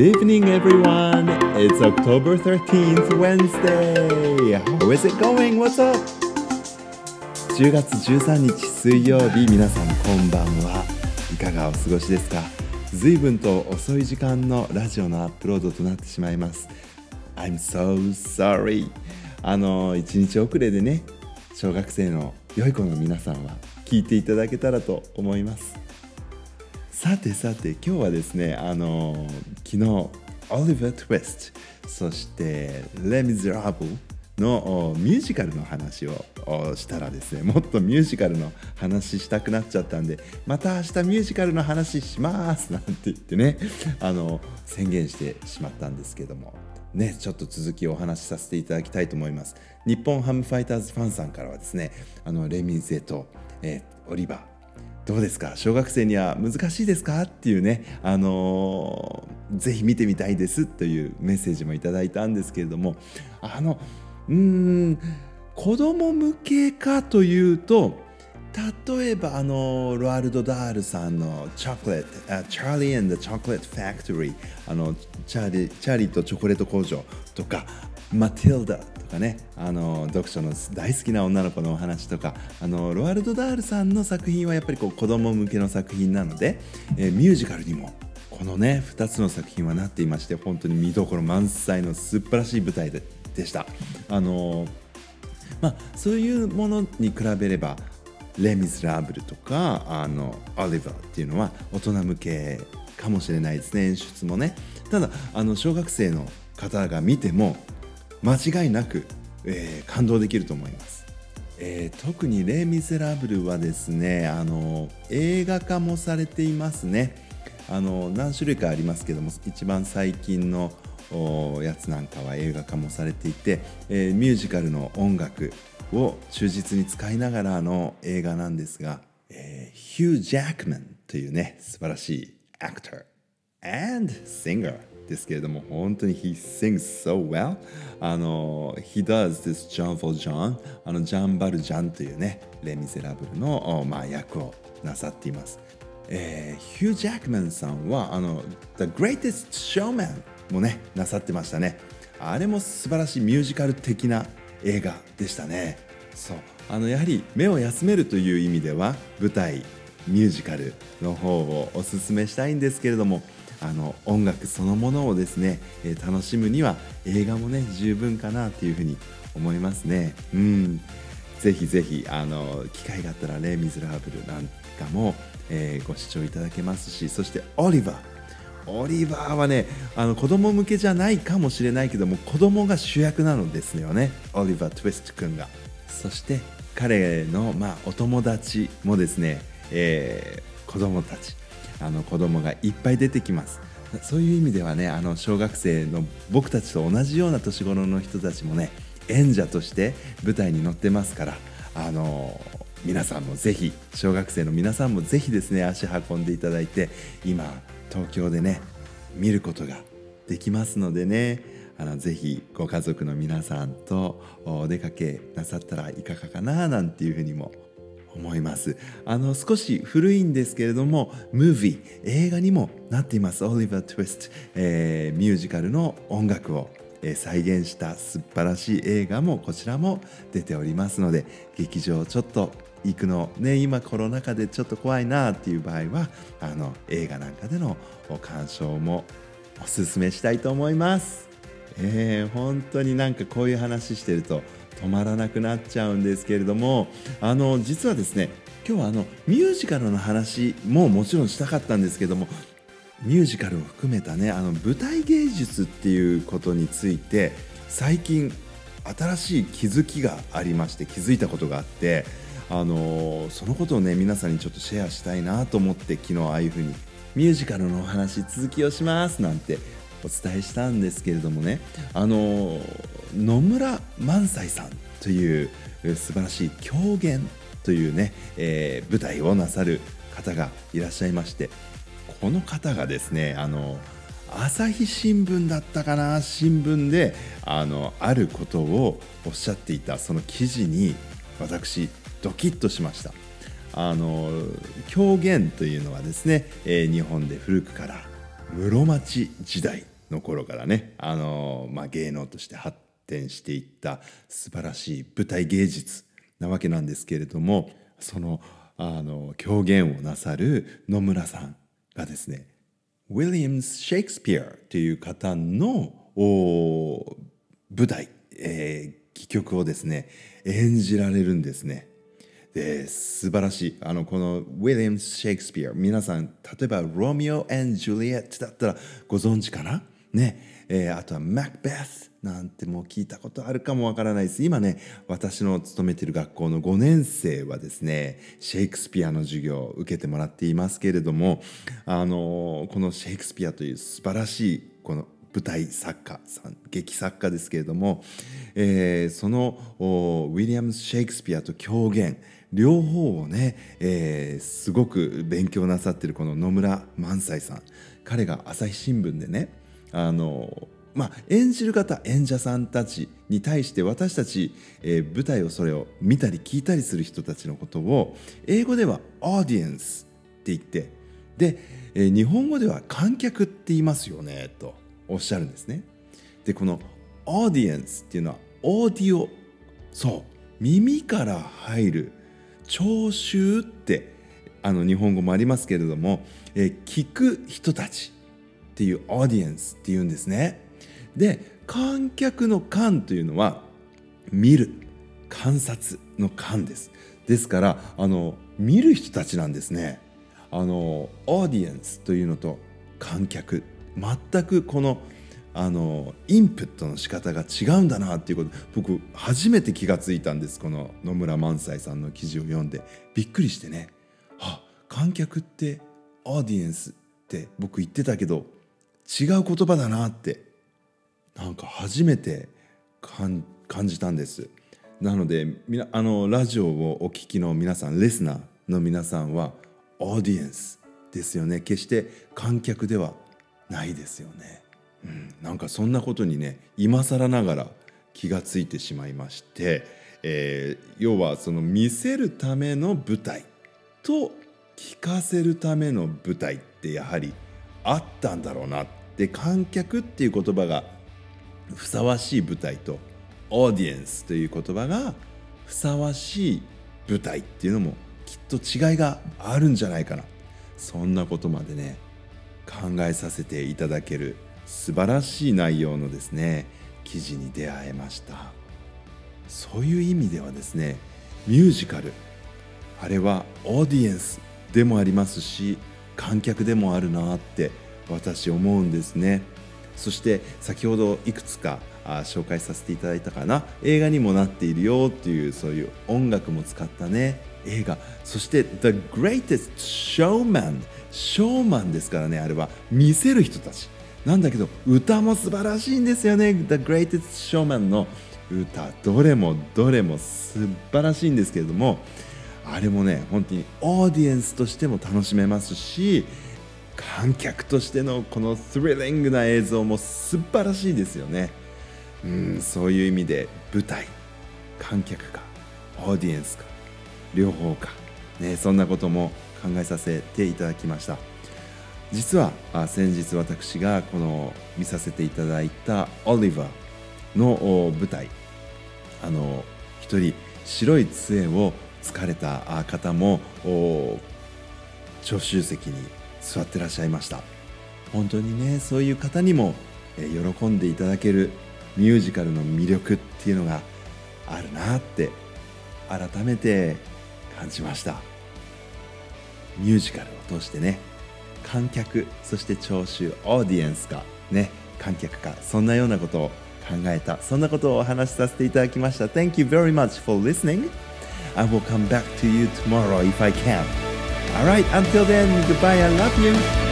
Good evening, everyone. It's October 13th, Wednesday. How is it going? What's up? 10月13日水曜日、皆さんこんばんは。いかがお過ごしですか？随分と遅い時間のラジオのアップロードとなってしまいます。I'm so sorry. あの、1日遅れでね、小学生の良い子の皆さんは聞いていただけたらと思います。さてさて今日はですねあの昨日オリバー・トゥイストそしてレ・ミゼラブルのミュージカルの話をしたらですねもっとミュージカルの話したくなっちゃったんでまた明日ミュージカルの話しますなんて言ってねあの宣言してしまったんですけども。ねちょっと続きをお話しさせていただきたいと思います。日本ハムファイターズファンさんからはですねあのレミゼと、えー、オリバーどうですか？小学生には難しいですか？っていうね、あのー、ぜひ見てみたいですというメッセージもいただいたんですけれどもあのうーん子供向けかというと例えばあのロアルド・ダールさんのチョコレート、チャーリー・チョコレート・ファクトリーあのチャーリーチャーリーとチョコレート工場とかマティルダとかねあの読書の大好きな女の子のお話とかあのロアルド・ダールさんの作品はやっぱりこう子供向けの作品なので、えー、ミュージカルにもこのね2つの作品はなっていまして本当に見どころ満載の素晴らしい舞台ででした。あのまあ、そういうものに比べればレ・ミズラブルとかあのオリバーっていうのは大人向けかもしれないですね演出もねただあの小学生の方が見ても間違いなく、えー、感動できると思います。えー、特に「レ・ミゼラブル」はですねあの映画化もされていますねあの何種類かありますけども一番最近のやつなんかは映画化もされていて、えー、ミュージカルの音楽を忠実に使いながらの映画なんですが、えー、ヒュー・ジャックマンというね素晴らしいアクター and singer ですけれども本当に he sings so well. あの he does this John Valjean. あのジャン・バルジャンというねレ・ミゼラブルの、まあ、役をなさっています、えー、ヒュー・ジャックマンさんはあの The Greatest Showman もねなさってましたね。あれも素晴らしいミュージカル的な映画でしたね。そう。あのやはり目を休めるという意味では舞台ミュージカルの方をおすすめしたいんですけれどもあの音楽そのものをですね、えー、楽しむには映画もね十分かなというふうに思いますね。うん。ぜひぜひあの機会があったらレ・ミズラブルなんかも、えー、ご視聴いただけますしそしてオリバーオリバーはねあの子供向けじゃないかもしれないけども子供が主役なのですよね。オリバー・トゥイスト君が。そして彼の、まあ、お友達もですね、えー、子供たち。あの子供がいっぱい出てきます。そういう意味ではねあの小学生の僕たちと同じような年頃の人たちもね演者として舞台に乗ってますからあの皆さんもぜひ小学生の皆さんもぜひですね足運んでいただいて今東京でね見ることができますのでねあのぜひご家族の皆さんとお出かけなさったらいかがかななんていうふうにも思いますあの少し古いんですけれどもムービー映画にもなっていますオリバー・トゥイスト、えー、ミュージカルの音楽を再現した素晴らしい映画もこちらも出ておりますので劇場ちょっと行くのね今コロナ禍でちょっと怖いなっていう場合はあの映画なんかでの鑑賞もおすすめしたいと思います。えー、本当になんかこういう話してると止まらなくなっちゃうんですけれどもあの実はですね今日はあのミュージカルの話ももちろんしたかったんですけどもミュージカルを含めたねあの舞台芸術っていうことについて最近新しい気づきがありまして気づいたことがあってあのそのことをね皆さんにちょっとシェアしたいなと思って昨日ああいうふうにミュージカルのお話続きをしますなんてお伝えしたんですけれどもねあの野村萬斎さんという素晴らしい狂言というね、えー、舞台をなさる方がいらっしゃいましてこの方がですねあの朝日新聞だったかな新聞であのあることをおっしゃっていたその記事に私ドキッとしました。あの狂言というのはですね、えー、日本で古くから室町時代の頃からねあの、まあ、芸能として発展していった素晴らしい舞台芸術なわけなんですけれどもそのあの狂言をなさる野村さんがですねウィリアムス・シェイクスピアという方の舞台、えー、戯曲をですね演じられるんですね。で素晴らしいあのこのウィリアムス・シェイクスピア皆さん例えば「ロミオ・ジュリエット」だったらご存知かな？ね、えー、あとは「マクベス」なんてもう聞いたことあるかもわからないです。今ね私の勤めている学校の5年生はですねシェイクスピアの授業を受けてもらっていますけれどもあのこのシェイクスピアという素晴らしいこの舞台作家さん劇作家ですけれども、えー、そのウィリアム・シェイクスピアと狂言両方をね、えー、すごく勉強なさってるこの野村萬斎さん。彼が朝日新聞でねあのまあ、演じる方演者さんたちに対して私たち、えー、舞台をそれを見たり聞いたりする人たちのことを英語ではオーディエンスって言ってで、えー、日本語では観客って言いますよねとおっしゃるんですね。でこのオーディエンスっていうのはオーディオそう耳から入る聴衆ってあの日本語もありますけれども、えー、聞く人たちっていうオーディエンスっていうんですね。で観客の観というのは見る観察の観です。ですからあの見る人たちなんですね。あのオーディエンスというのと観客全くこのあのインプットの仕方が違うんだなっていうこと僕初めて気がついたんですこの野村萬斎さんの記事を読んでびっくりしてねあ観客ってオーディエンスって僕言ってたけど違う言葉だなってなんか初めて感じたんです。なのであのラジオをお聞きの皆さんレスナーの皆さんはオーディエンスですよね。決して観客ではないですよね。うん、なんかそんなことにね今更ながら気がついてしまいまして、えー、要はその見せるための舞台と聞かせるための舞台ってやはりあったんだろうなってで観客っていう言葉がふさわしい舞台とオーディエンスという言葉がふさわしい舞台っていうのもきっと違いがあるんじゃないかな。そんなことまでね考えさせていただける素晴らしい内容のですね記事に出会えました。そういう意味ではですねミュージカルあれはオーディエンスでもありますし観客でもあるなって私思うんですね。そして先ほどいくつかあ紹介させていただいたかな。映画にもなっているよっていうそういう音楽も使ったね。映画。そして The Greatest Showman ショーマンですからねあれは。見せる人たち。なんだけど歌も素晴らしいんですよね。The Greatest Showman の歌。どれもどれも素晴らしいんですけれども。あれもね本当にオーディエンスとしても楽しめますし観客としてのこのスリリングな映像も素晴らしいですよね。うんそういう意味で舞台観客かオーディエンスか両方か、ね、そんなことも考えさせていただきました。実は先日私がこの見させていただいた「オリバー」の舞台あの一人白い杖をつかれた方も聴衆席に座ってらっしゃいました。本当にねそういう方にも喜んでいただけるミュージカルの魅力っていうのがあるなって改めて感じました。ミュージカルを通してね観客そして聴衆オーディエンスかね観客かそんなようなことを考えたそんなことをお話しさせていただきました。Thank you very much for listening. I will come back to you tomorrow if I can. Alright until then goodbye I love you